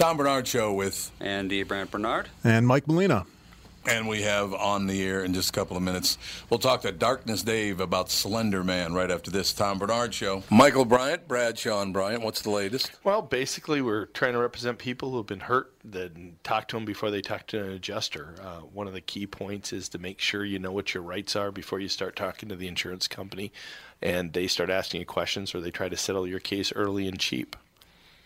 Tom Barnard Show with Andy Brandt Bernard. And Mike Molina. And we have on the air in just a couple of minutes. We'll talk to Darkness Dave about Slender Man right after this Tom Barnard show. Michael Bryant, Bradshaw and Bryant, what's the latest? Well, basically, we're trying to represent people who have been hurt, then talk to them before they talk to an adjuster. Uh, one of the key points is to make sure you know what your rights are before you start talking to the insurance company and they start asking you questions or they try to settle your case early and cheap.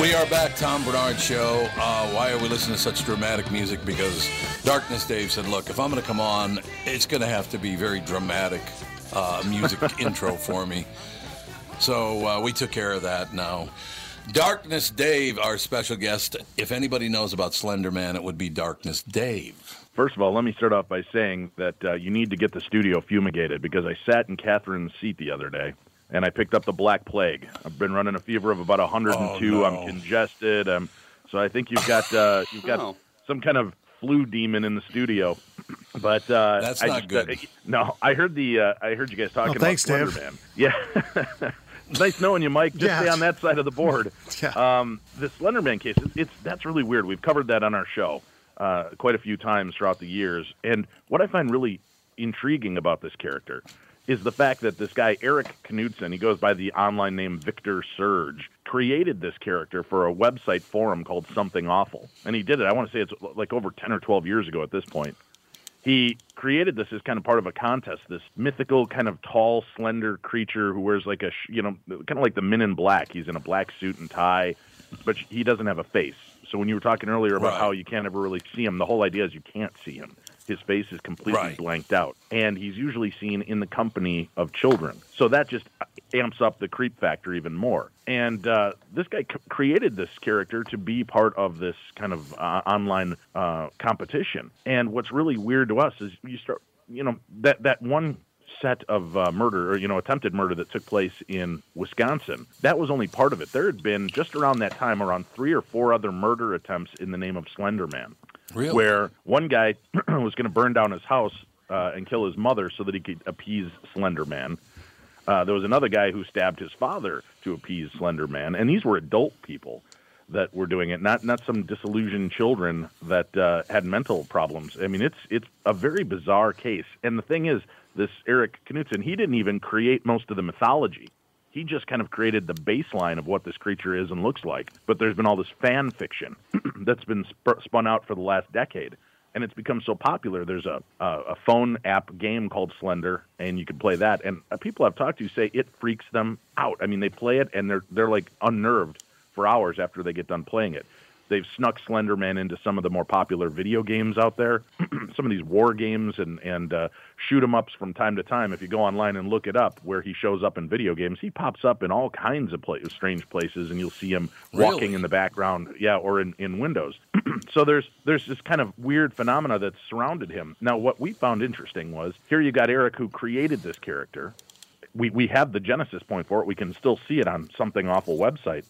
We are back, Tom Barnard Show. Uh, why are we listening to such dramatic music? Because Darkness Dave said, look, if I'm going to come on, it's going to have to be very dramatic uh, music intro for me. So uh, we took care of that now. Darkness Dave, our special guest. If anybody knows about Slender Man, it would be Darkness Dave. First of all, let me start off by saying that uh, you need to get the studio fumigated because I sat in Catherine's seat the other day and I picked up the Black Plague. I've been running a fever of about 102. Oh, I'm congested. Um, so I think you've got uh, you've got Oh. some kind of flu demon in the studio. But uh, That's I not just, uh, good. no, I heard the uh, I heard you guys talking Oh, thanks, about Dave. Slender Man. Yeah. nice knowing you, Mike. Just Yeah. stay on that side of the board. Yeah. Um, the Slenderman case, it's, it's that's really weird. We've covered that on our show uh, quite a few times throughout the years. And what I find really intriguing about this character is the fact that this guy Eric Knudsen, he goes by the online name Victor Surge, created this character for a website forum called Something Awful, and he did it. I want to say it's like over ten or twelve years ago at this point. He created this as kind of part of a contest. This mythical, kind of tall, slender creature who wears like a, you know, kind of like the Men in Black. He's in a black suit and tie, but he doesn't have a face. So when you were talking earlier about Right. how you can't ever really see him, the whole idea is you can't see him. His face is completely Right. blanked out, and he's usually seen in the company of children. So that just amps up the creep factor even more. And uh, this guy c- created this character to be part of this kind of uh, online uh, competition. And what's really weird to us is you start, you know, that that one set of uh, murder or you know attempted murder that took place in Wisconsin. That was only part of it. There had been just around that time around three or four other murder attempts in the name of Slender Man Really? where one guy was going to burn down his house uh, and kill his mother so that he could appease Slender Man. Uh, there was another guy who stabbed his father to appease Slender Man, and these were adult people that were doing it, not not some disillusioned children that uh, had mental problems. I mean, it's it's a very bizarre case. And the thing is, this Eric Knudsen, he didn't even create most of the mythology. He just kind of created the baseline of what this creature is and looks like. But there's been all this fan fiction that's been sp- spun out for the last decade. and it's become so popular. There's a, a phone app game called Slender, and you can play that. And uh, people I've talked to say it freaks them out. I mean, they play it and they're they're like unnerved for hours after they get done playing it. They've snuck Slenderman into some of the more popular video games out there, some of these war games and and uh, shoot 'em ups from time to time. If you go online and look it up, where he shows up in video games, he pops up in all kinds of pla- strange places, and you'll see him walking Really? in the background, yeah, or in in windows. so there's there's this kind of weird phenomena that's surrounded him. Now, what we found interesting was here you got Eric who created this character. We we have the genesis point for it. We can still see it on something awful website.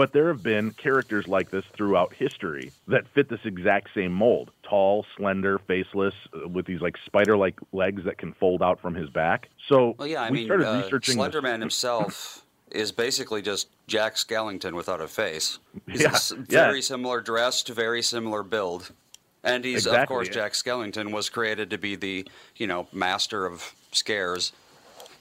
But there have been characters like this throughout history that fit this exact same mold. Tall, slender, faceless, uh, with these like spider-like legs that can fold out from his back. So Well, yeah, I we mean, started uh, researching this- Slenderman himself is basically just Jack Skellington without a face. He's Yeah, yeah. very similar dressed, very similar build. And he's, of course, Jack Skellington was created to be the, you know, master of scares.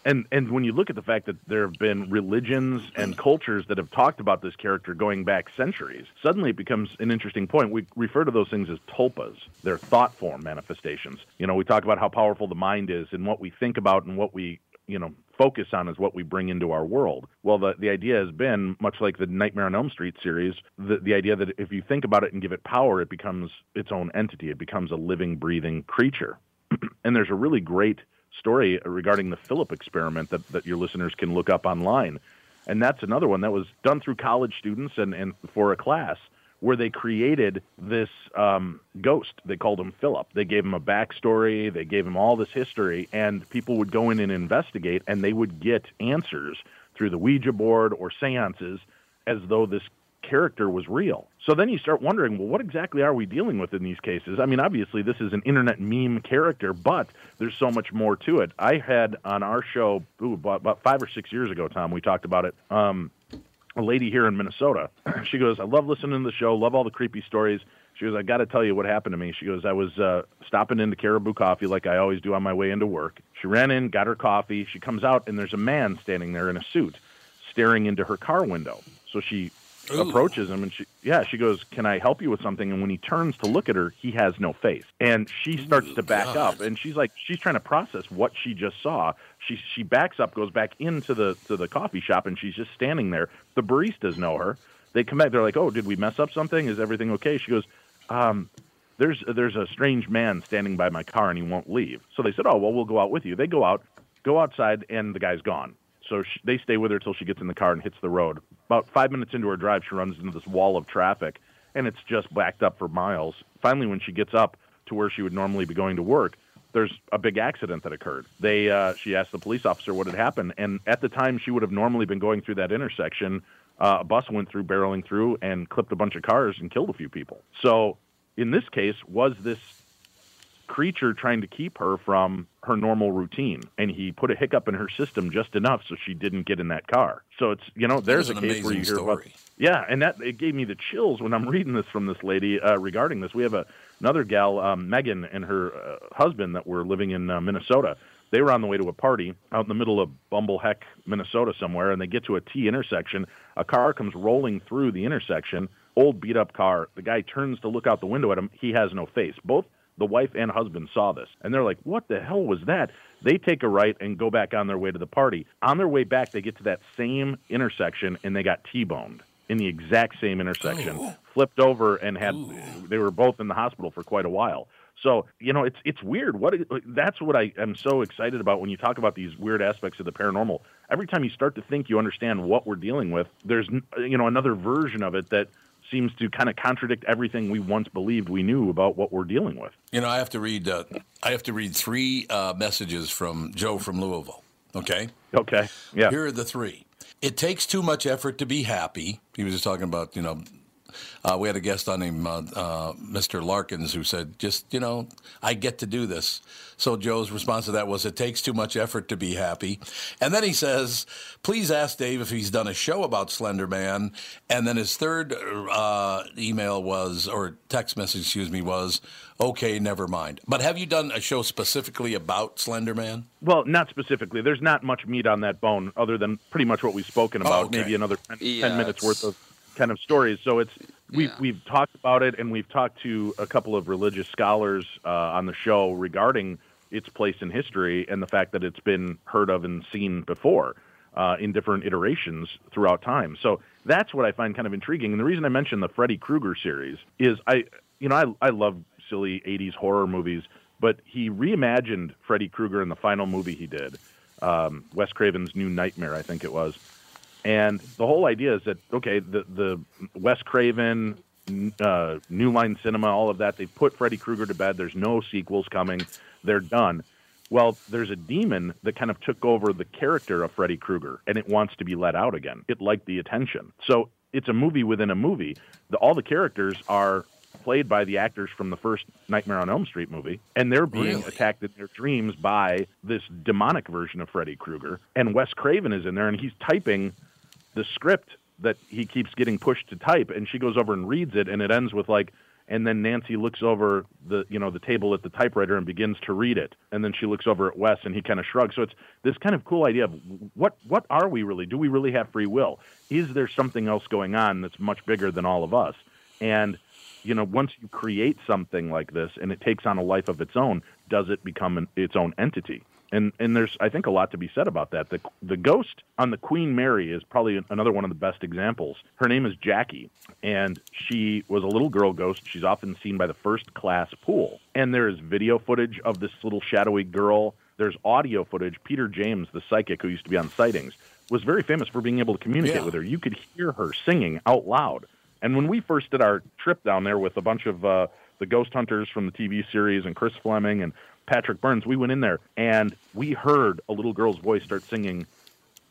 And and when you look at the fact that there have been religions and cultures that have talked about this character going back centuries, suddenly it becomes an interesting point. We refer to those things as tulpas. They're thought form manifestations. You know, we talk about how powerful the mind is and what we think about and what we, you know, focus on is what we bring into our world. Well, the the idea has been much like the Nightmare on Elm Street series, the the idea that if you think about it and give it power, it becomes its own entity. It becomes a living, breathing creature. and there's a really great story regarding the Philip experiment that, that your listeners can look up online. And that's another one that was done through college students and, and for a class where they created this um, ghost. They called him Philip. They gave him a backstory, they gave him all this history, and people would go in and investigate, and they would get answers through the Ouija board or seances as though this character was real. So then you start wondering, well, what exactly are we dealing with in these cases? I mean, obviously, this is an internet meme character, but there's so much more to it. I had on our show ooh, about, about five or six years ago, Tom, we talked about it. Um, a lady here in Minnesota. She goes, I love listening to the show, love all the creepy stories. She goes, I got to tell you what happened to me. She goes, I was uh, stopping into Caribou Coffee like I always do on my way into work. She ran in, got her coffee. She comes out, and there's a man standing there in a suit staring into her car window. So she Ooh. approaches him and she yeah she goes can i help you with something? And when he turns to look at her he has no face. And she starts to back God. up and she's like she's trying to process what she just saw. She she backs up goes back into the to the coffee shop and she's just standing there. The baristas know her. They come back they're like oh did we mess up something? Is everything okay? She goes um there's there's a strange man standing by my car and he won't leave. So they said oh well we'll go out with you. They go out go outside and the guy's gone so she, they stay with her till she gets in the car and hits the road. About five minutes into her drive, she runs into this wall of traffic, and it's just backed up for miles. Finally, when she gets up to where she would normally be going to work, there's a big accident that occurred. They, uh, she asked the police officer what had happened, and at the time she would have normally been going through that intersection. Uh, a bus went through, barreling through, and clipped a bunch of cars and killed a few people. So, in this case, was this creature trying to keep her from her normal routine. And he put a hiccup in her system just enough so she didn't get in that car. So it's you know there's a case where you hear about yeah and that it gave me the chills when i'm reading this from this lady uh, regarding this. We have a, another gal um, megan and her uh, husband that were living in uh, minnesota. They were on the way to a party out in the middle of bumbleheck minnesota somewhere and they get to a t intersection. A car comes rolling through the intersection. Old beat up car. The guy turns to look out the window at him. He has no face. Both the wife and husband saw this and they're like what the hell was that? They take a right and go back on their way to the party. On their way back they get to that same intersection and they got t-boned in the exact same intersection Oh. flipped over and had they were both in the hospital for quite a while. So you know it's it's weird. What that's what i am so excited about when you talk about these weird aspects of the paranormal. Every time you start to think you understand what we're dealing with there's you know another version of it that seems to kind of contradict everything we once believed we knew about what we're dealing with. You know, I have to read. Uh, I have to read three uh, messages from Joe from Louisville. Okay. Okay. Yeah. Here are the three. It takes too much effort to be happy. He was just talking about, you know, uh, we had a guest on him, uh, uh, Mr. Larkins, who said, just, you know, I get to do this. So Joe's response to that was, it takes too much effort to be happy. And then he says, please ask Dave if he's done a show about Slender Man. And then his third uh, email was, or text message, excuse me, was, okay, never mind. But have you done a show specifically about Slender Man? Well, not specifically. There's not much meat on that bone other than pretty much what we've spoken about, okay. maybe another 10, 10 minutes worth of kind of stories. So it's we've Yeah. we've talked about it, and we've talked to a couple of religious scholars uh, on the show regarding its place in history and the fact that it's been heard of and seen before uh, in different iterations throughout time. So that's what I find kind of intriguing. And the reason I mentioned the Freddy Krueger series is I, you know, I I love silly '80s horror movies, but he reimagined Freddy Krueger in the final movie he did, um, Wes Craven's New Nightmare, I think it was. And the whole idea is that okay, the the Wes Craven, uh, New Line Cinema, all of that, they put Freddy Krueger to bed. There's no sequels coming. They're done. Well, there's a demon that kind of took over the character of Freddy Krueger, and it wants to be let out again. It liked the attention, so it's a movie within a movie. The, all the characters are played by the actors from the first Nightmare on Elm Street movie, and they're being Really? attacked in their dreams by this demonic version of Freddy Krueger. And Wes Craven is in there, and he's typing the script that he keeps getting pushed to type, and she goes over and reads it, and it ends with like, and then Nancy looks over the you know the table at the typewriter and begins to read it, and then she looks over at Wes, and he kind of shrugs. So it's this kind of cool idea of what what are we really? Do we really have free will? Is there something else going on that's much bigger than all of us? And you know, once you create something like this and it takes on a life of its own, does it become an, its own entity? And and there's I think a lot to be said about that. The the ghost on the Queen Mary is probably another one of the best examples. Her name is Jackie, and she was a little girl ghost. She's often seen by the first class pool. And there is video footage of this little shadowy girl. There's audio footage. Peter James, the psychic who used to be on sightings, was very famous for being able to communicate Yeah. with her. You could hear her singing out loud. And when we first did our trip down there with a bunch of uh, the ghost hunters from the TV series and Chris Fleming and Patrick Burns, we went in there and we heard a little girl's voice start singing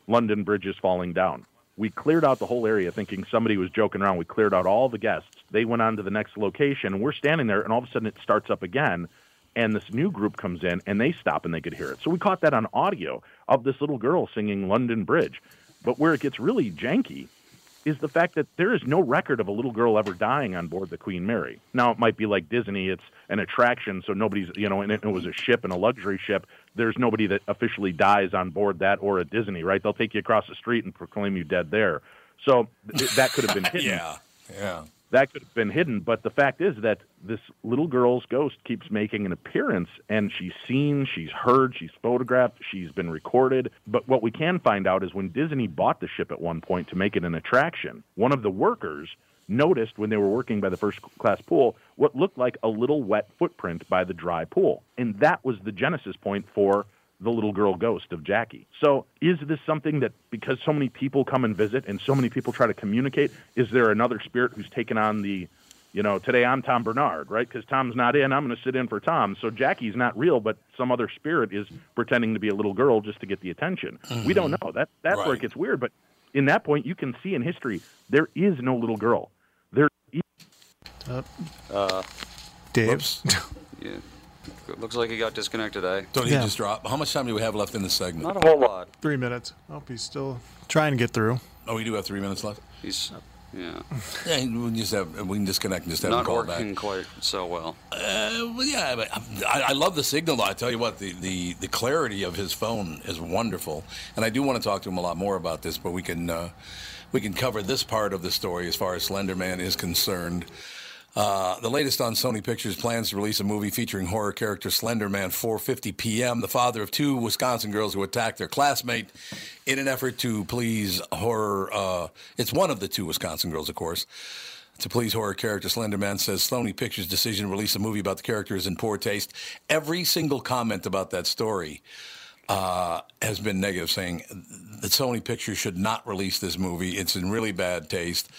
London Bridge is falling down. We cleared out the whole area thinking somebody was joking around. We cleared out all the guests. They went on to the next location. And we're standing there, and all of a sudden it starts up again. And this new group comes in, and they stop and they could hear it. So we caught that on audio of this little girl singing London Bridge. But where it gets really janky is the fact that there is no record of a little girl ever dying on board the Queen Mary. Now, it might be like Disney, it's an attraction, so nobody's, you know, and it, was a ship and a luxury ship. There's nobody that officially dies on board that or at Disney, right? They'll take you across the street and proclaim you dead there. So th- that could have been hidden Yeah, yeah. That could have been hidden. But the fact is that this little girl's ghost keeps making an appearance, and she's seen, she's heard, she's photographed, she's been recorded. But what we can find out is when Disney bought the ship at one point to make it an attraction, one of the workers noticed when they were working by the first class pool what looked like a little wet footprint by the dry pool. And that was the genesis point for the little girl ghost of Jackie. So, is this something that because so many people come and visit and so many people try to communicate, is there another spirit who's taken on the, you know, today I'm Tom Barnard, right? Because Tom's not in, I'm going to sit in for Tom. So Jackie's not real, but some other spirit is pretending to be a little girl just to get the attention. We don't mm-hmm. know. That that's where it gets weird. But in that point, you can see in history there is no little girl. There uh, Dave. Whoops. Yeah. It looks like he got disconnected, eh? Don't he Yeah. just drop? How much time do we have left in this segment? Not a whole lot. Three minutes. I hope he's still trying to get through. Oh, we do have three minutes left. He's yeah, Yeah, we can just have we can disconnect and just have him not call working back. quite so well. Uh, well, yeah, but I, I love the signal. Though. I tell you what, the, the, the clarity of his phone is wonderful, and I do want to talk to him a lot more about this. But we can uh, we can cover this part of the story as far as Slender Man is concerned. Uh, the latest on Sony Pictures plans to release a movie featuring horror character Slender Man 4:50 p.m. The father of two Wisconsin girls who attacked their classmate in an effort to please horror. Uh, it's one of the two Wisconsin girls, of course. To please horror character, Slender Man says Sony Pictures' decision to release a movie about the character is in poor taste. Every single comment about that story uh, has been negative, saying that Sony Pictures should not release this movie. It's in really bad taste.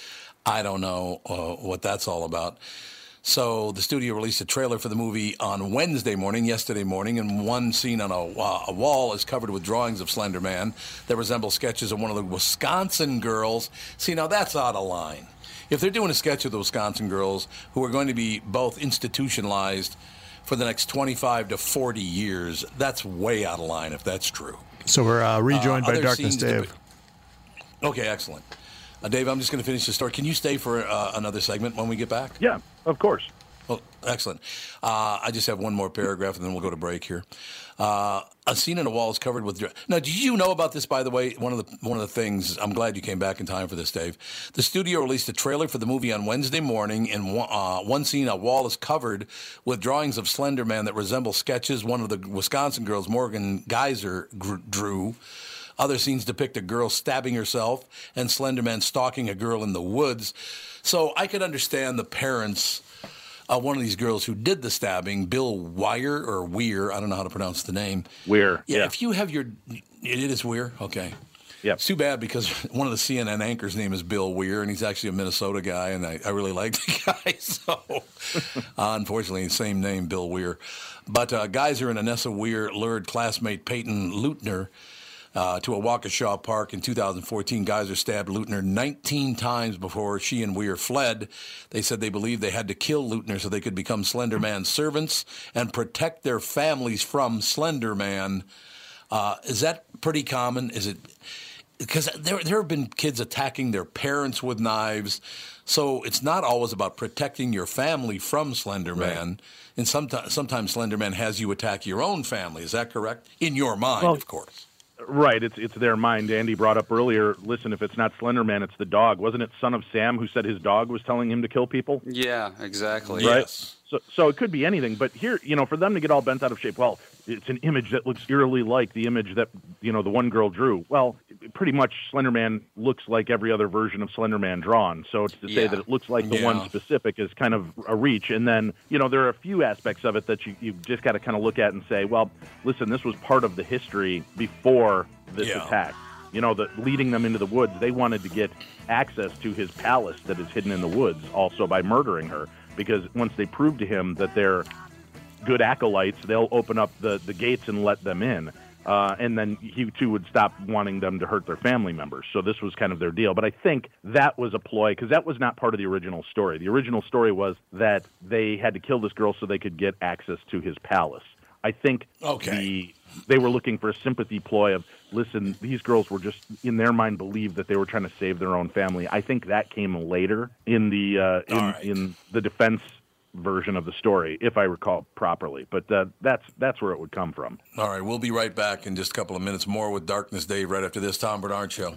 I don't know uh, what that's all about. So the studio released a trailer for the movie on Wednesday morning, yesterday morning, and one scene on a, uh, a wall is covered with drawings of Slender Man that resemble sketches of one of the Wisconsin girls. See, now that's out of line. If they're doing a sketch of the Wisconsin girls who are going to be both institutionalized for the next 25 to 40 years, that's way out of line if that's true. So we're uh, rejoined Uh, by Darkness Dave. be- Okay, excellent. Uh, Dave, I'm just going to finish the story. Can you stay for uh, another segment when we get back? yeah, of course. Well, excellent. Uh, I just have one more paragraph, and then we'll go to break here. Uh, a scene in a wall is covered with. Now, did you know about this? By the way, one of the one of the things. I'm glad you came back in time for this, Dave. The studio released a trailer for the movie on Wednesday morning. In one, uh, one scene, a wall is covered with drawings of Slender Man that resemble sketches one of the Wisconsin girls, Morgan Geyser, drew. Other scenes depict a girl stabbing herself and Slenderman stalking a girl in the woods. So I could understand the parents uh, one of these girls who did the stabbing, Bill Weir or Weir, I don't know how to pronounce the name. Weir. Yeah, yeah. if you have your, it is Weir. Okay. Yeah. It's too bad because one of the CNN anchors' name is Bill Weir, and he's actually a Minnesota guy, and I, I really like the guy. So, uh, unfortunately, same name, Bill Weir. But uh, Geyser and Anissa Weier lured classmate Payton Leutner uh, to a Waukesha Park in 2014. Geyser stabbed Leutner 19 times before she and Weier fled. They said they believed they had to kill Leutner so they could become Slender Man's servants and protect their families from Slender Man. Uh, is that pretty common? Is it because there there have been kids attacking their parents with knives, so it's not always about protecting your family from Slender Man. Right. And sometimes sometimes Slender Man has you attack your own family. Is that correct? In your mind, well, of course. Right, it's it's their mind. Andy brought up earlier. Listen, if it's not Slenderman, it's the dog. Wasn't it Son of Sam who said his dog was telling him to kill people? Yeah, exactly. Right. Yes. So, so it could be anything. But here, you know, for them to get all bent out of shape, well, it's an image that looks eerily like the image that you know the one girl drew. Well, pretty much Slenderman looks like every other version of Slenderman drawn. So it's to say that it looks like the yeah. one specific is kind of a reach. And then you know there are a few aspects of it that you you just got to kind of look at and say, well, listen, this was part of the history before this yeah. attack. You know, the leading them into the woods, they wanted to get access to his palace that is hidden in the woods, also by murdering her. Because once they prove to him that they're good acolytes, they'll open up the, the gates and let them in. Uh, and then he too would stop wanting them to hurt their family members. So this was kind of their deal. But I think that was a ploy because that was not part of the original story. The original story was that they had to kill this girl so they could get access to his palace. I think okay. the, they were looking for a sympathy ploy of, listen, these girls were just in their mind believed that they were trying to save their own family. I think that came later in the uh, in, right. in the defense version of the story, if I recall properly. But uh, that's that's where it would come from. All right, we'll be right back in just a couple of minutes more with Darkness Dave right after this Tom Barnard Show.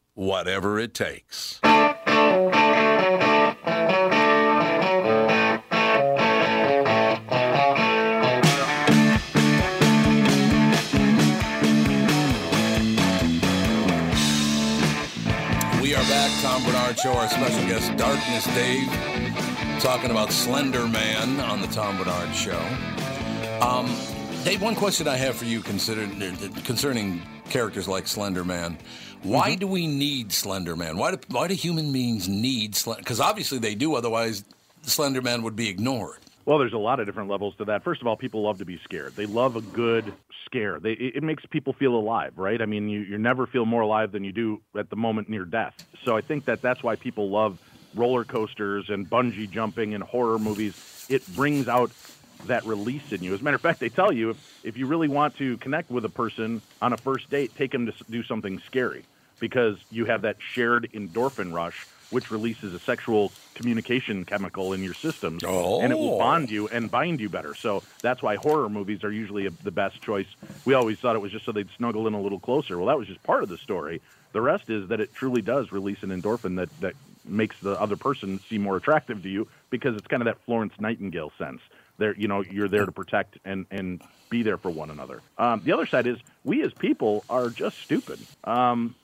whatever it takes. We are back. Tom Barnard Show, our special guest, Darkness Dave, talking about Slender Man on the Tom Barnard Show. Um, Dave, one question I have for you concerning characters like Slender Man. Why mm-hmm. do we need Slender Man? Why do, why do human beings need Slender? Because obviously they do, otherwise Slender Man would be ignored. Well, there's a lot of different levels to that. First of all, people love to be scared. They love a good scare. They, it makes people feel alive, right? I mean, you, you never feel more alive than you do at the moment near death. So I think that that's why people love roller coasters and bungee jumping and horror movies. It brings out that release in you. As a matter of fact, they tell you if, if you really want to connect with a person on a first date, take them to do something scary because you have that shared endorphin rush which releases a sexual communication chemical in your systems, oh. and it will bond you and bind you better. So that's why horror movies are usually a, the best choice. We always thought it was just so they'd snuggle in a little closer. Well, that was just part of the story. The rest is that it truly does release an endorphin that, that makes the other person seem more attractive to you because it's kind of that Florence Nightingale sense There, you know, you're there to protect and and be there for one another. Um, the other side is we as people are just stupid. Um,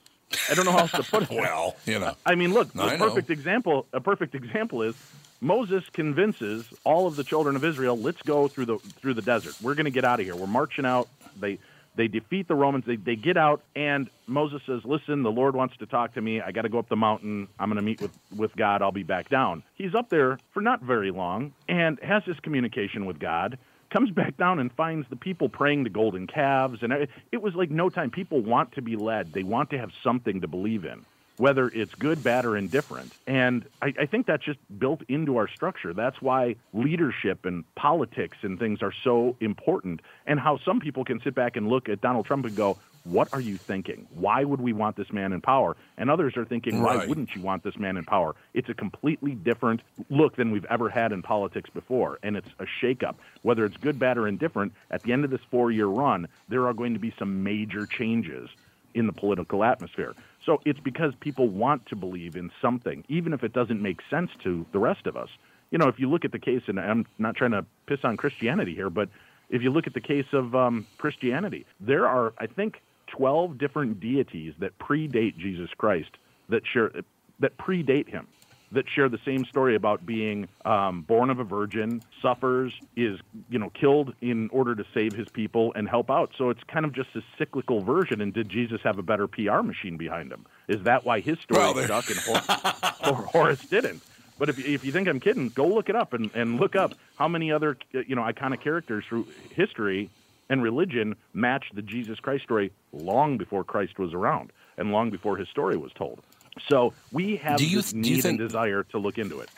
I don't know how else to put it. Well, you know. I mean, look, I a know. perfect example. A perfect example is Moses convinces all of the children of Israel, "Let's go through the through the desert. We're going to get out of here. We're marching out." They they defeat the Romans. They they get out, and Moses says, "Listen, the Lord wants to talk to me. I got to go up the mountain. I'm going to meet with with God. I'll be back down." He's up there for not very long and has this communication with God. Comes back down and finds the people praying to golden calves, and it, it was like no time. People want to be led. They want to have something to believe in whether it's good, bad, or indifferent. And I, I think that's just built into our structure. That's why leadership and politics and things are so important, and how some people can sit back and look at Donald Trump and go, what are you thinking? Why would we want this man in power? And others are thinking, why wouldn't you want this man in power? It's a completely different look than we've ever had in politics before, and it's a shakeup. Whether it's good, bad, or indifferent, at the end of this four year run, there are going to be some major changes in the political atmosphere. So it's because people want to believe in something, even if it doesn't make sense to the rest of us. You know, if you look at the case, and I'm not trying to piss on Christianity here, but if you look at the case of um, Christianity, there are, I think, 12 different deities that predate Jesus Christ that share that predate him that share the same story about being um, born of a virgin, suffers, is you know killed in order to save his people and help out. So it's kind of just a cyclical version. And did Jesus have a better PR machine behind him? Is that why his story Well, stuck and Hor- Hor- Horus didn't? But if, if you think I'm kidding, go look it up and, and look up how many other you know iconic characters through history and religion match the Jesus Christ story long before Christ was around and long before his story was told. So we have Do you- this need think- and desire to look into it.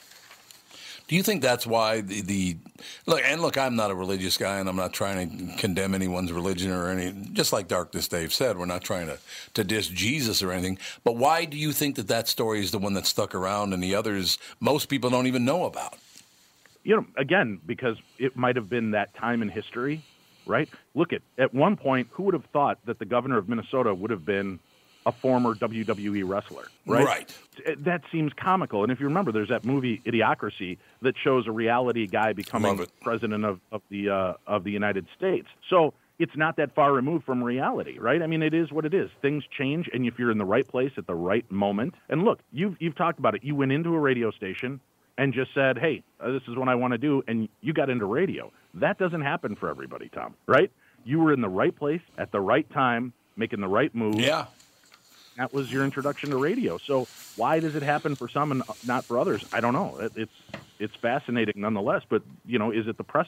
Do you think that's why the, the look? And look, I'm not a religious guy, and I'm not trying to condemn anyone's religion or any. Just like Darkness Dave said, we're not trying to to diss Jesus or anything. But why do you think that that story is the one that stuck around, and the others most people don't even know about? you know, again, because it might have been that time in history, right? Look at at one point, who would have thought that the governor of Minnesota would have been a former WWE wrestler, right? Right. That seems comical. And if you remember, there's that movie Idiocracy that shows a reality guy becoming president of, of the uh, of the United States. So it's not that far removed from reality, right? I mean, it is what it is. Things change, and if you're in the right place at the right moment, and look, you've you've talked about it. You went into a radio station and just said, "Hey, uh, this is what I want to do," and you got into radio. That doesn't happen for everybody, Tom. Right? You were in the right place at the right time, making the right move. Yeah. That was your introduction to radio. So why does it happen for some and not for others? I don't know. It, it's it's fascinating nonetheless. But you know, is it the press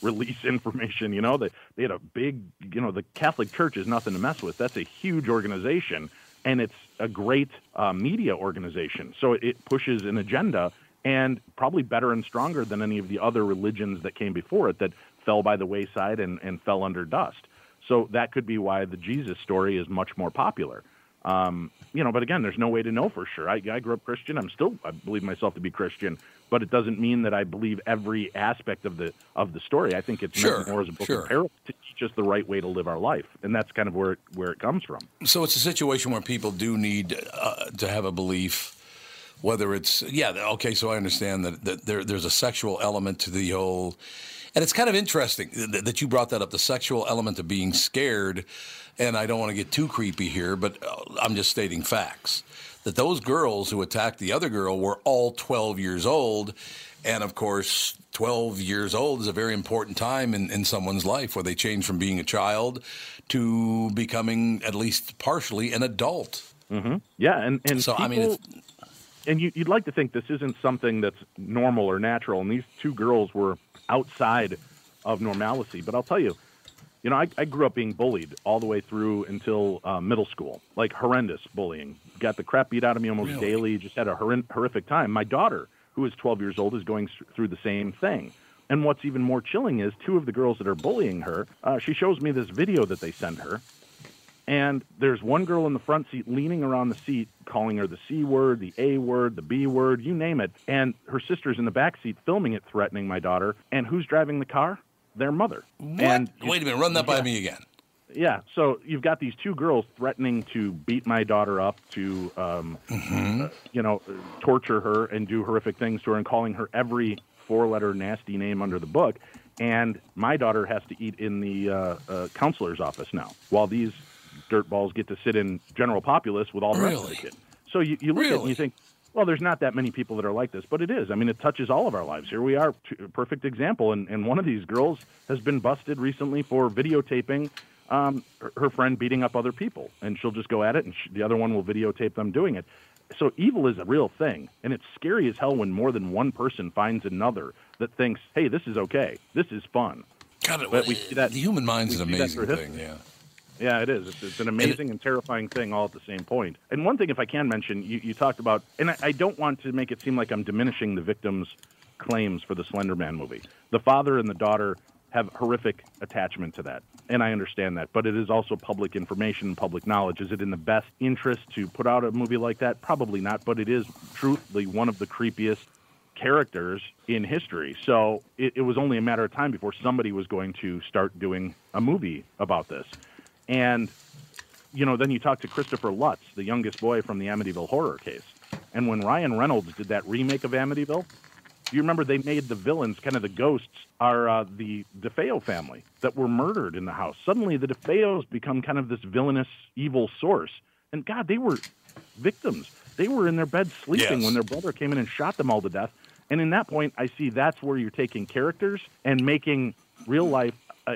release information? You know, they they had a big. You know, the Catholic Church is nothing to mess with. That's a huge organization, and it's a great uh, media organization. So it pushes an agenda, and probably better and stronger than any of the other religions that came before it that fell by the wayside and, and fell under dust. So that could be why the Jesus story is much more popular. Um, you know, but again, there's no way to know for sure. I, I grew up Christian. I'm still, I believe myself to be Christian, but it doesn't mean that I believe every aspect of the of the story. I think it's Sure, more as a book sure. of parables to teach us the right way to live our life, and that's kind of where it, where it comes from. So it's a situation where people do need uh, to have a belief, whether it's yeah okay. So I understand that, that there, there's a sexual element to the whole, and it's kind of interesting that, that you brought that up. The sexual element of being scared, and I don't want to get too creepy here, but uh, I'm just stating facts. That those girls who attacked the other girl were all 12 years old, and of course. 12 years old is a very important time in, in someone's life where they change from being a child to becoming at least partially an adult. mm-hmm. Yeah, and and So, people, I mean, it's- and you, you'd like to think this isn't something that's normal or natural, and these two girls were outside of normalcy. But I'll tell you, you know, I, I grew up being bullied all the way through until uh, middle school, like horrendous bullying. Got the crap beat out of me almost Really? daily. Just had a horrific time. My daughter, who is 12 years old, is going through the same thing. And what's even more chilling is two of the girls that are bullying her. Uh, she shows me this video that they send her, and there's one girl in the front seat leaning around the seat calling her the c word the a word the b word you name it. And her sister's in the back seat filming it threatening my daughter. And who's driving the car? Their mother. What? and Wait a minute, run that by me again. yeah so you've got these two girls threatening to beat my daughter up to um, uh, you know torture her and do horrific things to her and calling her every four letter nasty name under the book. And my daughter has to eat in the uh, uh, counselor's office now, while these dirtballs get to sit in general populace with all the rest of the Really? kids. So you, you look at it and you think, well, there's not that many people that are like this, but it is. I mean, it touches all of our lives. Here we are, a perfect example. And, and one of these girls has been busted recently for videotaping um, her, her friend beating up other people, and she'll just go at it, and sh the other one will videotape them doing it. So evil is a real thing, and it's scary as hell when more than one person finds another that thinks, "Hey, this is okay. This is fun." God, But we see that- the human mind's an amazing thing. Yeah. Yeah, it is. It's, it's an amazing and terrifying thing all at the same point. And one thing, if I can mention, you, you talked about, and I, I don't want to make it seem like I'm diminishing the victim's claims for the Slender Man movie. The father and the daughter have horrific attachment to that, and I understand that. But it is also public information and public knowledge. Is it in the best interest to put out a movie like that? Probably not. But it is truthfully one of the creepiest characters in history. So it, it was only a matter of time before somebody was going to start doing a movie about this. And, you know, then you talk to Christopher Lutz, the youngest boy from the Amityville horror case. And when Ryan Reynolds did that remake of Amityville, you remember they made the villains, kind of the ghosts, are uh, the DeFeo family that were murdered in the house. Suddenly the DeFeos become kind of this villainous, evil source. And God, they were victims. They were in their bed sleeping Yes. when their brother came in and shot them all to death. And in that point, I see that's where you're taking characters and making real life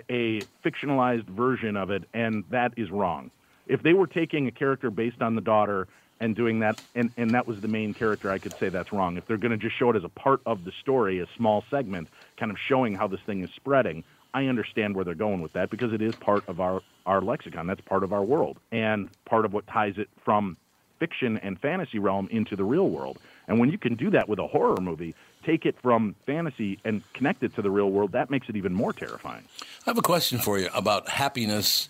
a, a fictionalized version of it, and that is wrong. If they were taking a character based on the daughter and doing that, and, and that was the main character, I could say that's wrong. If they're going to just show it as a part of the story, a small segment, kind of showing how this thing is spreading, I understand where they're going with that because it is part of our, our lexicon. That's part of our world and part of what ties it from fiction and fantasy realm into the real world. And when you can do that with a horror movie, take it from fantasy and connect it to the real world, that makes it even more terrifying. I have a question for you about happiness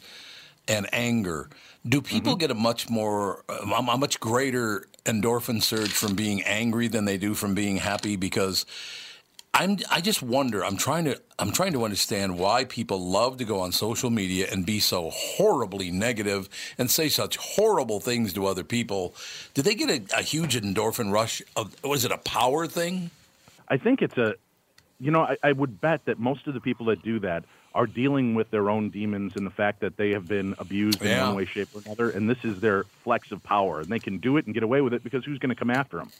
and anger. Do people Mm-hmm. get a much more, a much greater endorphin surge from being angry than they do from being happy? Because I'm, I just wonder. I'm trying to, I'm trying to understand why people love to go on social media and be so horribly negative and say such horrible things to other people. Do they get a, a huge endorphin rush? Of, was it a power thing? I think it's a, you know, I, I would bet that most of the people that do that are dealing with their own demons and the fact that they have been abused in Yeah. one way, shape, or another, and this is their flex of power, and they can do it and get away with it because who's going to come after them?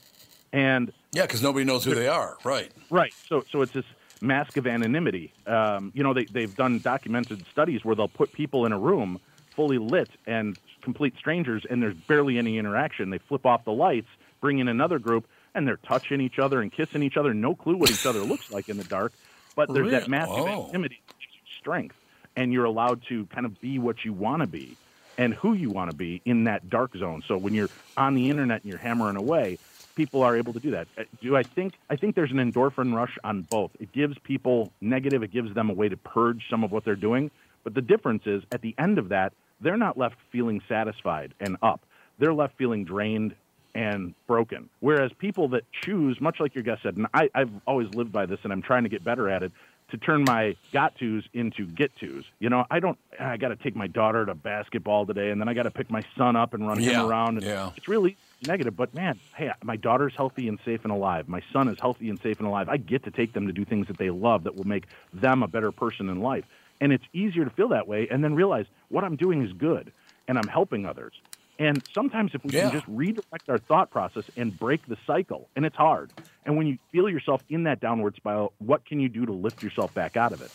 And Yeah, because nobody knows who they are. Right. Right. So so it's this mask of anonymity. Um, you know, they they've done documented studies where they'll put people in a room fully lit and complete strangers, and there's barely any interaction. They flip off the lights, bring in another group, and they're touching each other and kissing each other. No clue what each other looks like in the dark, but there's Really? that massive of Oh. anonymity, that gives you strength, and you're allowed to kind of be what you want to be and who you want to be in that dark zone. So when you're on the internet and you're hammering away, people are able to do that. Uh, Do I think I think there's an endorphin rush on both. It gives people negative, it gives them a way to purge some of what they're doing, but the difference is at the end of that, they're not left feeling satisfied and up. They're left feeling drained and broken. Whereas people that choose, much like your guest said, and I, I've always lived by this and I'm trying to get better at it, to turn my got tos into get tos. You know, I don't, ah, I got to take my daughter to basketball today and then I got to pick my son up and run Yeah, him around. And yeah. It's really negative, but man, hey, my daughter's healthy and safe and alive. My son is healthy and safe and alive. I get to take them to do things that they love that will make them a better person in life. And it's easier to feel that way and then realize what I'm doing is good and I'm helping others. And sometimes if we Yeah. can just redirect our thought process and break the cycle, and it's hard. And when you feel yourself in that downward spiral, what can you do to lift yourself back out of it?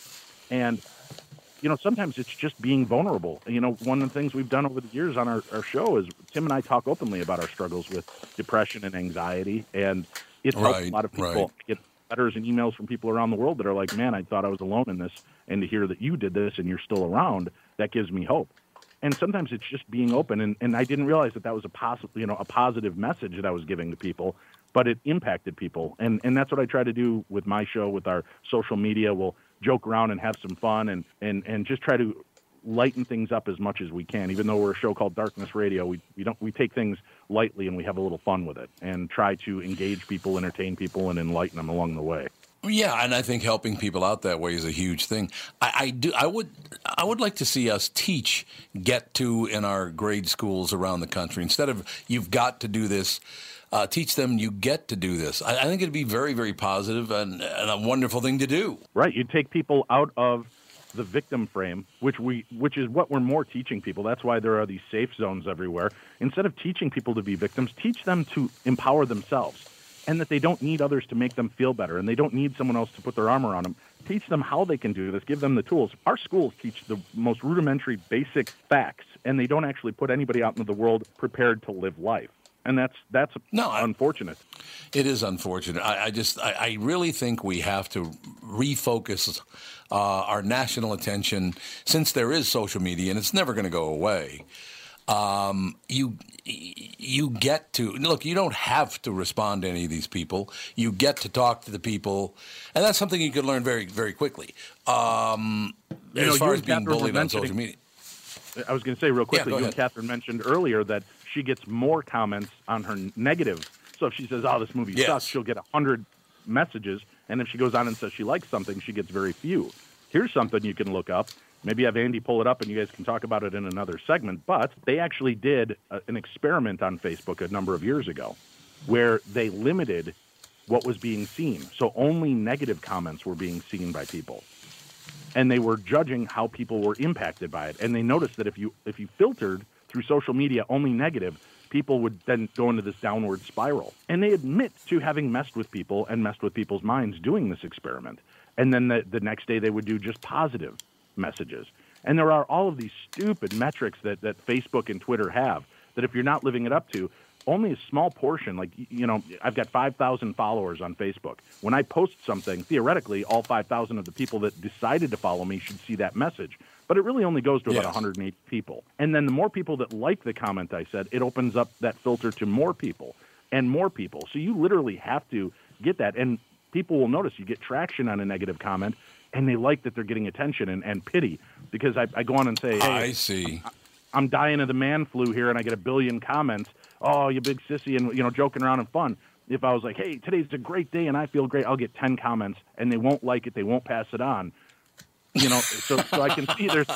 And you know, sometimes it's just being vulnerable. You know, one of the things we've done over the years on our, our show is Tim and I talk openly about our struggles with depression and anxiety, and it's helped Right, a lot of people right. get letters and emails from people around the world that are like, "Man, I thought I was alone in this, and to hear that you did this and you're still around, that gives me hope." And sometimes it's just being open, and, and I didn't realize that that was a positive, you know, a positive message that I was giving to people, but it impacted people, and and that's what I try to do with my show, with our social media. We'll joke around and have some fun, and and and just try to lighten things up as much as we can. Even though we're a show called Darkness Radio, we we don't we take things lightly and we have a little fun with it, and try to engage people, entertain people, and enlighten them along the way. Yeah, and I think helping people out that way is a huge thing. I, I do. I would. I would like to see us teach get to in our grade schools around the country instead of you've got to do this. Uh, teach them you get to do this. I, I think it'd be very, very positive and, and a wonderful thing to do. Right. You take people out of the victim frame, which we which is what we're more teaching people. That's why there are these safe zones everywhere. Instead of teaching people to be victims, teach them to empower themselves and that they don't need others to make them feel better and they don't need someone else to put their armor on them. Teach them how they can do this, give them the tools. Our schools teach the most rudimentary basic facts and they don't actually put anybody out into the world prepared to live life. And that's that's no, unfortunate. It is unfortunate. I, I just I, I, really think we have to refocus uh, our national attention since there is social media and it's never going to go away. Um, you you get to look. You don't have to respond to any of these people. You get to talk to the people, and that's something you can learn very very quickly. Um, you as know, far as being bullied on social media. I was going to say real quickly. Yeah, you ahead. and Catherine mentioned earlier that she gets more comments on her negative. So if she says, "Oh, this movie yes. sucks," she'll get a hundred messages, and if she goes on and says she likes something, she gets very few. Here's something you can look up. Maybe have Andy pull it up and you guys can talk about it in another segment. But they actually did a, an experiment on Facebook a number of years ago where they limited what was being seen. So only negative comments were being seen by people. And they were judging how people were impacted by it. And they noticed that if you if you filtered through social media only negative, people would then go into this downward spiral. And they admit to having messed with people and messed with people's minds doing this experiment. And then the, the next day they would do just positive messages. And there are all of these stupid metrics that, that Facebook and Twitter have that if you're not living it up to, only a small portion, like, you know, I've got 5,000 followers on Facebook. When I post something, theoretically, all 5,000 of the people that decided to follow me should see that message. But it really only goes to about yes. 108 people. And then the more people that like the comment I said, it opens up that filter to more people and more people. So you literally have to get that. And people will notice you get traction on a negative comment and they like that they're getting attention and, and pity because I, I go on and say, hey, I see. I'm dying of the man flu here, and I get a billion comments. Oh, you big sissy, and you know, joking around and fun. If I was like, hey, today's a great day and I feel great, I'll get ten comments, and they won't like it, they won't pass it on. You know, so so I can see there's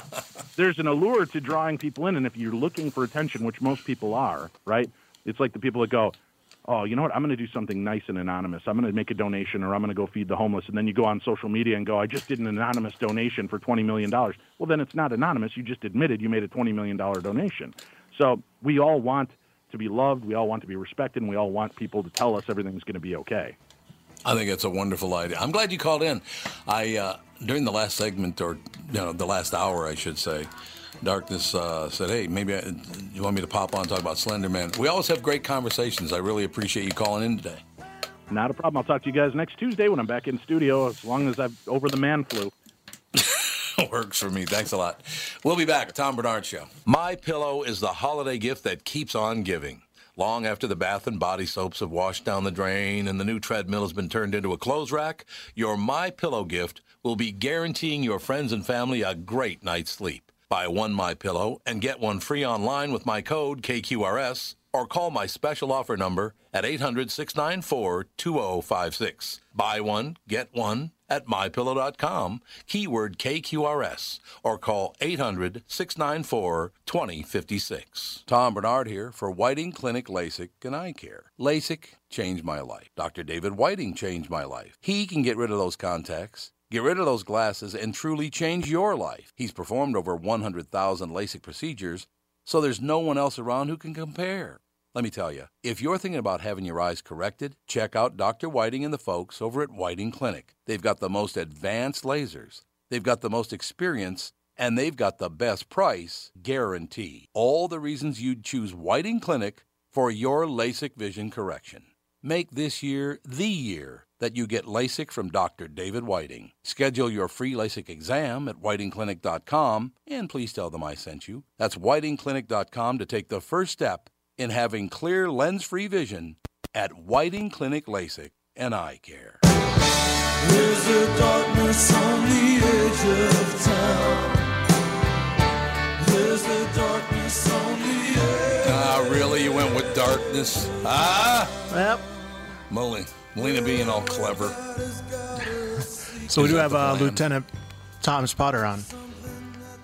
there's an allure to drawing people in, and if you're looking for attention, which most people are, right? It's like the people that go, oh, you know what? I'm going to do something nice and anonymous. I'm going to make a donation or I'm going to go feed the homeless. And then you go on social media and go, I just did an anonymous donation for $20 million. Well, then it's not anonymous. You just admitted you made a $20 million donation. So we all want to be loved. We all want to be respected. And we all want people to tell us everything's going to be okay. I think it's a wonderful idea. I'm glad you called in. I uh, during the last segment, or you know, the last hour, I should say, Darkness uh, said, "Hey, maybe I, you want me to pop on and talk about Slenderman." We always have great conversations. I really appreciate you calling in today. Not a problem. I'll talk to you guys next Tuesday when I'm back in studio. As long as I've over the man flu. Works for me. Thanks a lot. We'll be back. Tom Barnard Show. My Pillow is the holiday gift that keeps on giving. Long after the bath and body soaps have washed down the drain and the new treadmill has been turned into a clothes rack, your My Pillow gift will be guaranteeing your friends and family a great night's sleep. Buy one My Pillow and get one free online with my code KQRS or call my special offer number at 800-694-2056. Buy one, get one at mypillow.com, keyword KQRS, or call 800-694-2056. Tom Barnard here for Whiting Clinic LASIK and Eye Care. LASIK changed my life. Dr. David Whiting changed my life. He can get rid of those contacts Get rid of those glasses and truly change your life. He's performed over 100,000 LASIK procedures, so there's no one else around who can compare. Let me tell you, if you're thinking about having your eyes corrected, check out Dr. Whiting and the folks over at Whiting Clinic. They've got the most advanced lasers, they've got the most experience, and they've got the best price guarantee. All the reasons you'd choose Whiting Clinic for your LASIK vision correction. Make this year the year that you get LASIK from Dr. David Whiting. Schedule your free LASIK exam at whitingclinic.com and please tell them I sent you. That's whitingclinic.com to take the first step in having clear lens-free vision at Whiting Clinic LASIK and Eye Care. There's a darkness on the edge of town. There's a darkness on the edge. Ah, really? You went with darkness? Ah? Yep. Molly. Melina being all clever. So we do have uh. Lieutenant Thomas Potter on.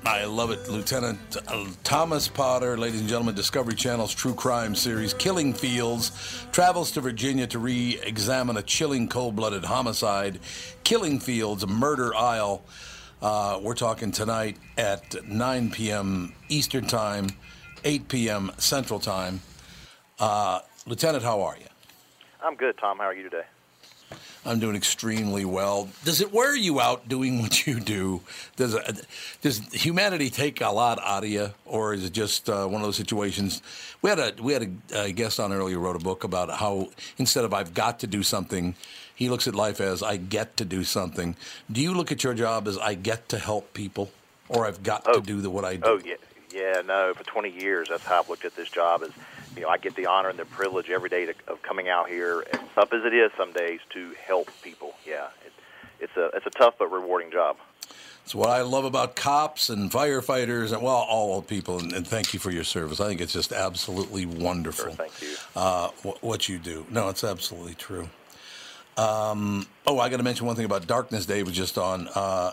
I love it. Lieutenant uh, Thomas Potter, ladies and gentlemen, Discovery Channel's true crime series, Killing Fields, travels to Virginia to re examine a chilling, cold blooded homicide. Killing Fields, Murder Isle. Uh, we're talking tonight at 9 p.m. Eastern Time, 8 p.m. Central Time. Uh, Lieutenant, how are you? I'm good, Tom. How are you today? I'm doing extremely well. Does it wear you out doing what you do? Does it, does humanity take a lot out of you, or is it just uh, one of those situations? We had a we had a, a guest on earlier who wrote a book about how instead of I've got to do something, he looks at life as I get to do something. Do you look at your job as I get to help people, or I've got to do the what I do? Oh yeah, yeah. No, for 20 years, that's how I've looked at this job. Is you know, I get the honor and the privilege every day to, of coming out here, as tough as it is some days, to help people. Yeah, it, it's a it's a tough but rewarding job. It's what I love about cops and firefighters and well, all people. And, and thank you for your service. I think it's just absolutely wonderful. Sure, thank you. Uh, wh- what you do. No, it's absolutely true. Um, oh, I got to mention one thing about Darkness Dave was just on. Uh,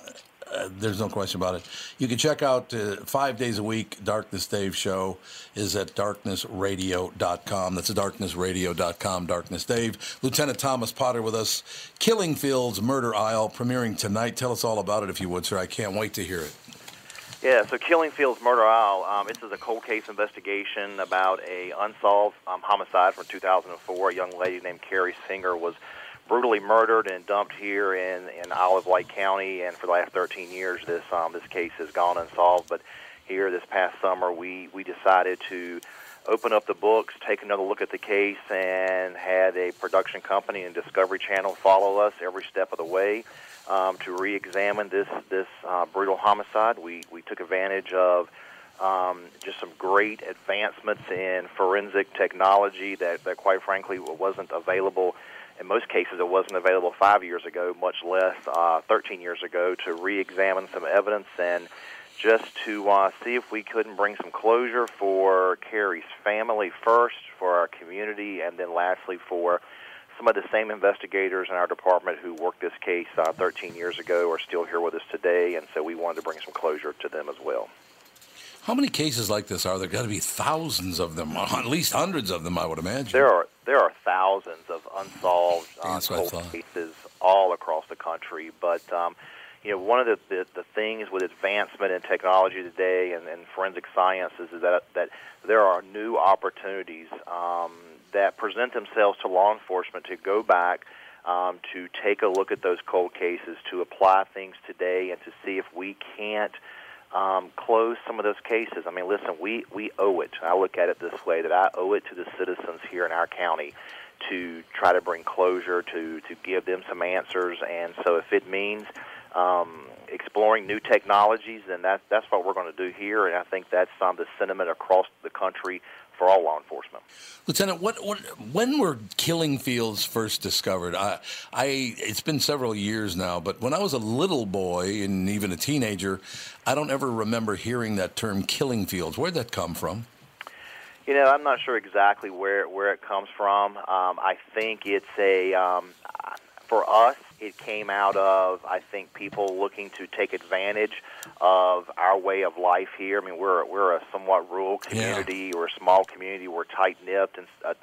uh, there's no question about it. You can check out uh, five days a week. Darkness Dave show is at darknessradio.com. That's darknessradio.com. Darkness Dave. Lieutenant Thomas Potter with us. Killing Fields Murder Isle premiering tonight. Tell us all about it if you would, sir. I can't wait to hear it. Yeah, so Killing Fields Murder Isle. Um, this is a cold case investigation about a unsolved um, homicide from 2004. A young lady named Carrie Singer was brutally murdered and dumped here in, in Isle of Wight County. And for the last 13 years, this um, this case has gone unsolved. But here this past summer, we we decided to open up the books, take another look at the case, and had a production company and Discovery Channel follow us every step of the way um, to re-examine this this uh, brutal homicide. We we took advantage of um, just some great advancements in forensic technology that, that quite frankly wasn't available in most cases it wasn't available five years ago, much less uh, 13 years ago, to re-examine some evidence and just to uh, see if we couldn't bring some closure for Carrie's family first, for our community, and then lastly for some of the same investigators in our department who worked this case uh, 13 years ago are still here with us today, and so we wanted to bring some closure to them as well. How many cases like this are there? Got to be thousands of them, at least hundreds of them, I would imagine. There are there are thousands of unsolved uh, That's what I cold cases all across the country, but um, you know one of the, the the things with advancement in technology today and, and forensic sciences is that that there are new opportunities um, that present themselves to law enforcement to go back. Um, to take a look at those cold cases, to apply things today, and to see if we can't um, close some of those cases. I mean, listen, we, we owe it. I look at it this way that I owe it to the citizens here in our county to try to bring closure, to, to give them some answers. And so if it means um, exploring new technologies, then that, that's what we're going to do here. And I think that's um, the sentiment across the country for all law enforcement. Lieutenant, what, what, when were killing fields first discovered? I, I, it's been several years now, but when I was a little boy and even a teenager, I don't ever remember hearing that term killing fields. Where'd that come from? You know, I'm not sure exactly where where it comes from. Um, I think it's a um, for us. It came out of I think people looking to take advantage of our way of life here. I mean, we're we're a somewhat rural community. We're a small community. We're tight knit, and uh,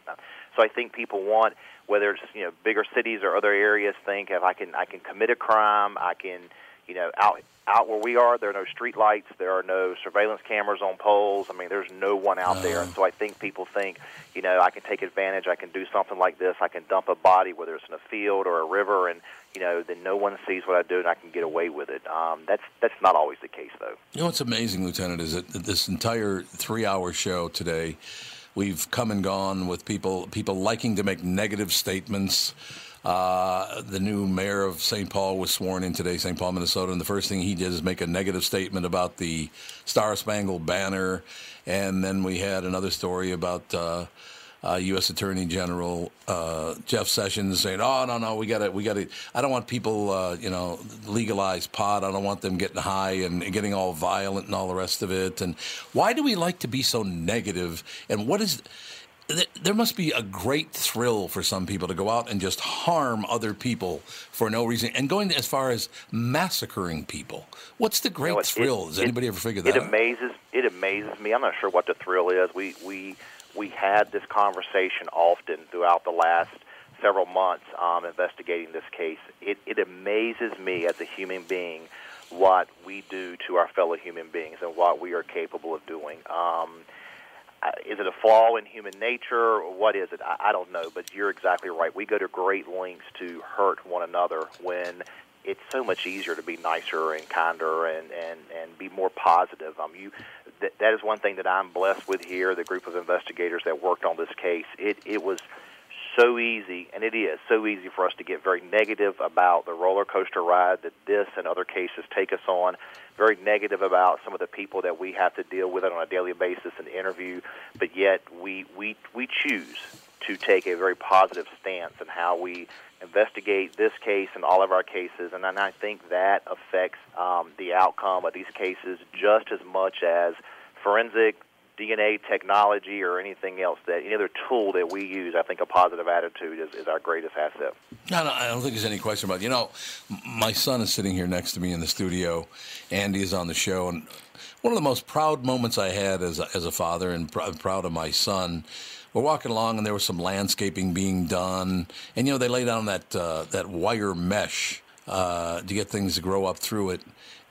so I think people want whether it's you know bigger cities or other areas think if I can I can commit a crime, I can you know out out where we are there are no street lights there are no surveillance cameras on poles. I mean there's no one out there. And so i think people think you know i can take advantage i can do something like this i can dump a body whether it's in a field or a river and you know then no one sees what i do and i can get away with it. Um, that's that's not always the case though. You know what's amazing, Lieutenant, is that this entire three-hour show today, we've come and gone with people people liking to make negative statements. Uh, the new mayor of St. Paul was sworn in today, St. Paul, Minnesota, and the first thing he did is make a negative statement about the Star Spangled Banner. And then we had another story about uh, uh, U.S. Attorney General uh, Jeff Sessions saying, "Oh no, no, we got to, we got to. I don't want people, uh, you know, legalize pot. I don't want them getting high and getting all violent and all the rest of it. And why do we like to be so negative? And what is there must be a great thrill for some people to go out and just harm other people for no reason and going as far as massacring people. What's the great you know thrill? Has anybody ever figured that it out? It amazes it amazes me. I'm not sure what the thrill is. We we we had this conversation often throughout the last several months um, investigating this case. It, it amazes me as a human being what we do to our fellow human beings and what we are capable of doing. Um, is it a flaw in human nature? Or What is it? I, I don't know, but you're exactly right. We go to great lengths to hurt one another when it's so much easier to be nicer and kinder and and and be more positive. Um, you that that is one thing that I'm blessed with here. The group of investigators that worked on this case, it it was so easy, and it is so easy for us to get very negative about the roller coaster ride that this and other cases take us on. Very negative about some of the people that we have to deal with on a daily basis and interview, but yet we we we choose to take a very positive stance in how we investigate this case and all of our cases, and I think that affects um, the outcome of these cases just as much as forensic DNA technology or anything else that any other tool that we use, I think a positive attitude is, is our greatest asset. No, no, I don't think there's any question about it. You know, my son is sitting here next to me in the studio. Andy is on the show, and one of the most proud moments I had as a, as a father and pr- proud of my son. We're walking along, and there was some landscaping being done, and you know they lay down that uh, that wire mesh uh, to get things to grow up through it.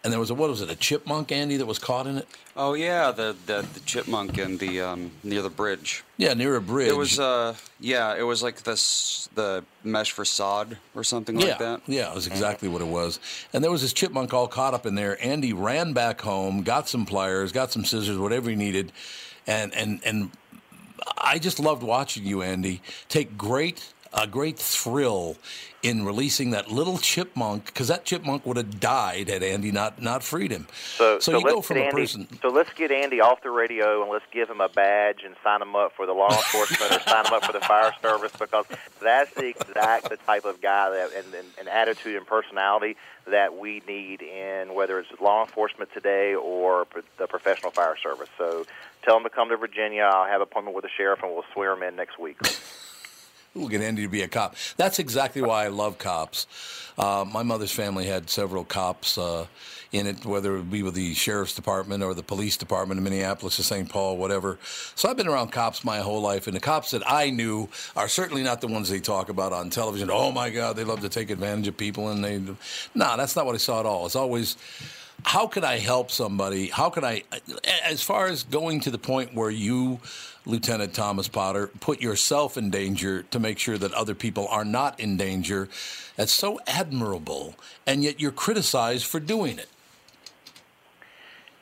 And there was a what was it a chipmunk, Andy, that was caught in it? Oh yeah, the the, the chipmunk in the um, near the bridge. Yeah, near a bridge. It was uh yeah, it was like this the mesh for sod or something yeah, like that. Yeah, it was exactly what it was. And there was this chipmunk all caught up in there. Andy ran back home, got some pliers, got some scissors, whatever he needed, and and and I just loved watching you, Andy, take great a great thrill in releasing that little chipmunk because that chipmunk would have died had Andy not not freed him. So, so, so you go from Andy, a person. So let's get Andy off the radio and let's give him a badge and sign him up for the law enforcement or sign him up for the fire service because that's the exact the type of guy that and, and, and attitude and personality that we need in whether it's law enforcement today or the professional fire service. So tell him to come to Virginia. I'll have an appointment with the sheriff and we'll swear him in next week. We'll get Andy to be a cop. That's exactly why I love cops. Uh, my mother's family had several cops uh, in it, whether it be with the sheriff's department or the police department in Minneapolis or St. Paul, whatever. So I've been around cops my whole life, and the cops that I knew are certainly not the ones they talk about on television. Oh my God, they love to take advantage of people, and they. No, nah, that's not what I saw at all. It's always how can I help somebody? How can I, as far as going to the point where you, Lieutenant Thomas Potter, put yourself in danger to make sure that other people are not in danger? That's so admirable, and yet you're criticized for doing it.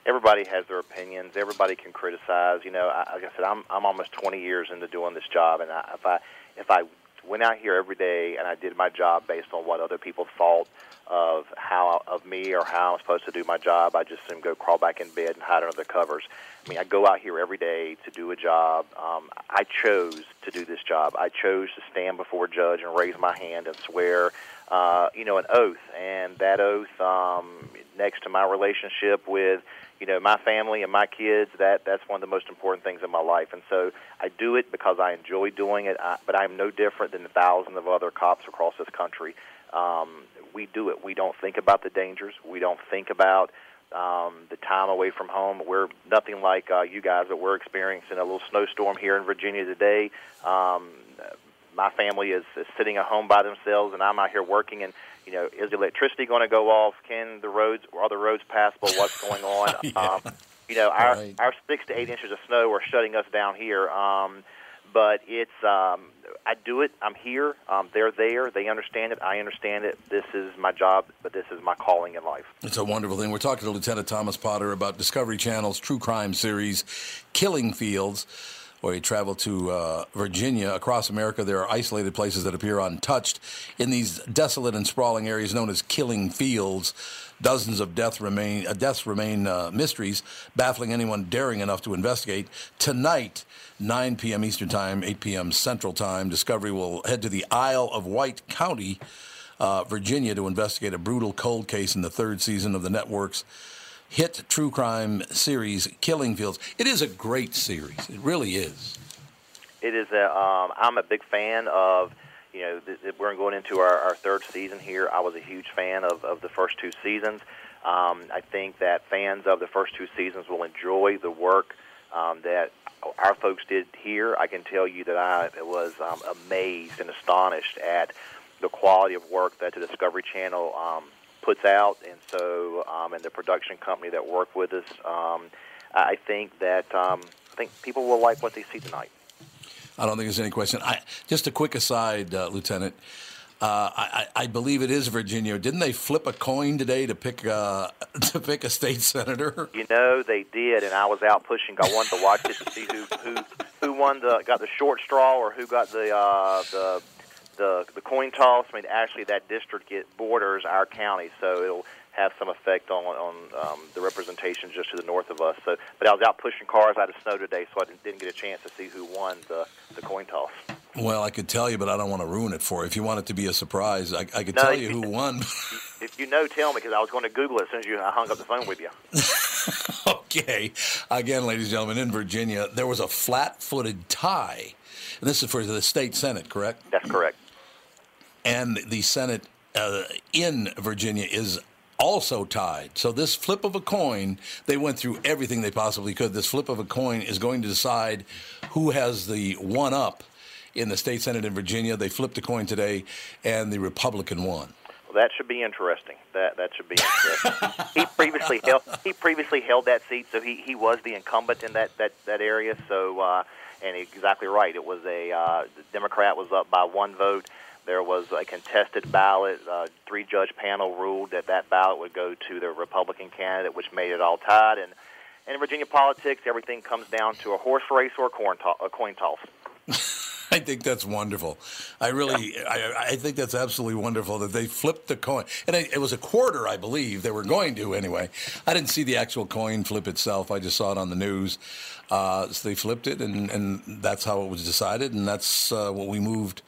Everybody has their opinions. Everybody can criticize. You know, like I said, I'm I'm almost 20 years into doing this job, and I, if I if I went out here every day and I did my job based on what other people thought of how of me or how I'm supposed to do my job. I just go crawl back in bed and hide under the covers. I mean, I go out here every day to do a job. Um, I chose to do this job. I chose to stand before a judge and raise my hand and swear, uh, you know, an oath. And that oath, um, next to my relationship with you know my family and my kids that that's one of the most important things in my life and so i do it because i enjoy doing it I, but i'm no different than the thousands of other cops across this country um, we do it we don't think about the dangers we don't think about um, the time away from home we're nothing like uh, you guys but we're experiencing a little snowstorm here in virginia today um, my family is, is sitting at home by themselves and i'm out here working and you know, is the electricity going to go off? Can the roads are the roads passable? What's going on? yeah. um, you know, our right. our six to eight inches of snow are shutting us down here. Um, but it's um, I do it. I'm here. Um, they're there. They understand it. I understand it. This is my job, but this is my calling in life. It's a wonderful thing. We're talking to Lieutenant Thomas Potter about Discovery Channel's true crime series, Killing Fields or you travel to uh, Virginia, across America, there are isolated places that appear untouched. In these desolate and sprawling areas known as killing fields, dozens of death remain, uh, deaths remain uh, mysteries, baffling anyone daring enough to investigate. Tonight, 9 p.m. Eastern Time, 8 p.m. Central Time, Discovery will head to the Isle of Wight County, uh, Virginia, to investigate a brutal cold case in the third season of the network's hit true crime series, Killing Fields. It is a great series. It really is. It is a. Um, I'm a big fan of. You know, th- th- we're going into our, our third season here. I was a huge fan of, of the first two seasons. Um, I think that fans of the first two seasons will enjoy the work um, that our folks did here. I can tell you that I was um, amazed and astonished at the quality of work that the Discovery Channel um, puts out, and so um, and the production company that worked with us. Um, I think that um, I think people will like what they see tonight. I don't think there's any question. I, just a quick aside, uh, Lieutenant. Uh, I, I, believe it is Virginia. Didn't they flip a coin today to pick uh, to pick a state senator? You know they did, and I was out pushing. I wanted to watch it to see who who who won the got the short straw or who got the uh, the the the coin toss. I mean, actually, that district borders our county, so it'll have some effect on on um, the representation just to the north of us. So, but I was out pushing cars out of snow today, so I didn't, didn't get a chance to see who won the the coin toss. Well, I could tell you, but I don't want to ruin it for you. If you want it to be a surprise, I, I could no, tell you who won. if you know, tell me because I was going to Google it as soon as you I hung up the phone with you. okay. Again, ladies and gentlemen, in Virginia, there was a flat-footed tie. And this is for the state senate, correct? That's correct. And the Senate uh, in Virginia is also tied. So this flip of a coin, they went through everything they possibly could. This flip of a coin is going to decide who has the one up in the state senate in Virginia. They flipped a coin today, and the Republican won. Well, that should be interesting. That that should be interesting. he previously held he previously held that seat, so he, he was the incumbent in that that that area. So, uh, and exactly right. It was a uh, Democrat was up by one vote. There was a contested ballot. A three-judge panel ruled that that ballot would go to the Republican candidate, which made it all tied. And, in Virginia politics, everything comes down to a horse race or a, corn to- a coin toss. I think that's wonderful. I really, I, I, think that's absolutely wonderful that they flipped the coin, and it, it, was a quarter, I believe. They were going to anyway. I didn't see the actual coin flip itself. I just saw it on the news. Uh, so they flipped it, and, and that's how it was decided, and that's uh, what we moved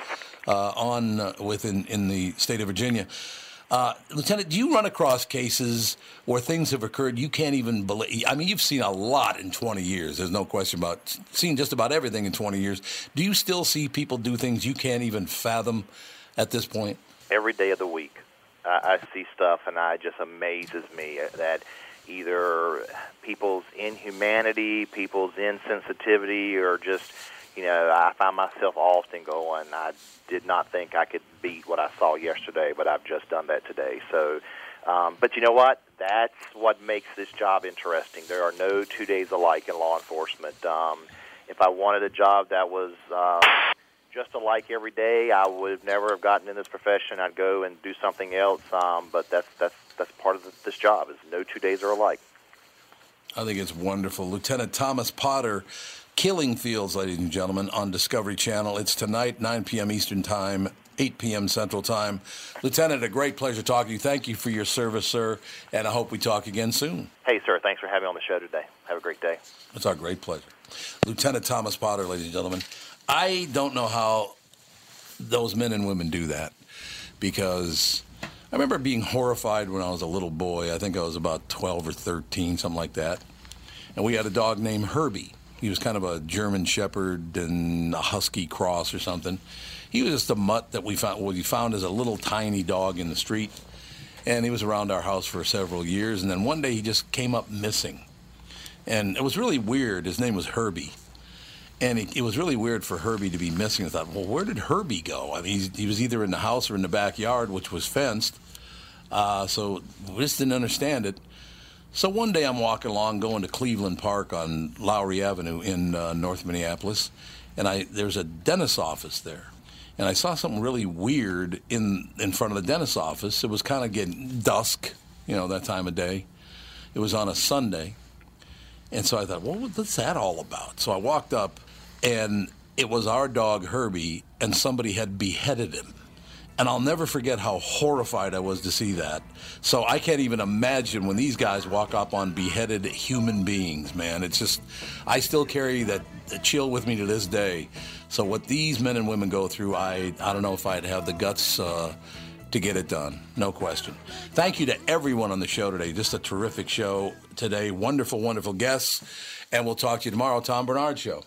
on uh, with in, the state of Virginia. Uh, Lieutenant, do you run across cases where things have occurred you can't even believe? I mean, you've seen a lot in 20 years. There's no question about seeing just about everything in 20 years. Do you still see people do things you can't even fathom at this point? Every day of the week, I see stuff, and it just amazes me that either people's inhumanity, people's insensitivity, or just you know, I find myself often going, I did not think I could beat what I saw yesterday, but I've just done that today. So, um, but you know what? That's what makes this job interesting. There are no two days alike in law enforcement. Um, if I wanted a job that was uh, just alike every day, I would never have gotten in this profession. I'd go and do something else. Um, but that's that's that's part of this job. Is no two days are alike. I think it's wonderful, Lieutenant Thomas Potter Killing Fields, ladies and gentlemen, on Discovery Channel. It's tonight, 9 p.m. Eastern Time, 8 p.m. Central Time. Lieutenant, a great pleasure talking to you. Thank you for your service, sir, and I hope we talk again soon. Hey, sir, thanks for having me on the show today. Have a great day. It's our great pleasure. Lieutenant Thomas Potter, ladies and gentlemen. I don't know how those men and women do that because I remember being horrified when I was a little boy. I think I was about 12 or 13, something like that. And we had a dog named Herbie he was kind of a German Shepherd and a Husky cross or something. He was just a mutt that we found. Well, we found as a little tiny dog in the street, and he was around our house for several years. And then one day he just came up missing, and it was really weird. His name was Herbie. And it, it was really weird for Herbie to be missing. I thought, well, where did Herbie go? I mean, he was either in the house or in the backyard, which was fenced. Uh, so we just didn't understand it. So one day I'm walking along, going to Cleveland Park on Lowry Avenue in uh, North Minneapolis, and I there's a dentist's office there, and I saw something really weird in in front of the dentist's office. It was kind of getting dusk, you know, that time of day. It was on a Sunday, and so I thought, well, what's that all about? So I walked up, and it was our dog Herbie, and somebody had beheaded him. And I'll never forget how horrified I was to see that. So I can't even imagine when these guys walk up on beheaded human beings, man. It's just, I still carry that, chill with me to this day. So what these men and women go through, I, I don't know if I'd have the guts uh, to get it done. No question. Thank you to everyone on the show today. Just a terrific show today. Wonderful, wonderful guests. And we'll talk to you tomorrow, Tom Barnard Show.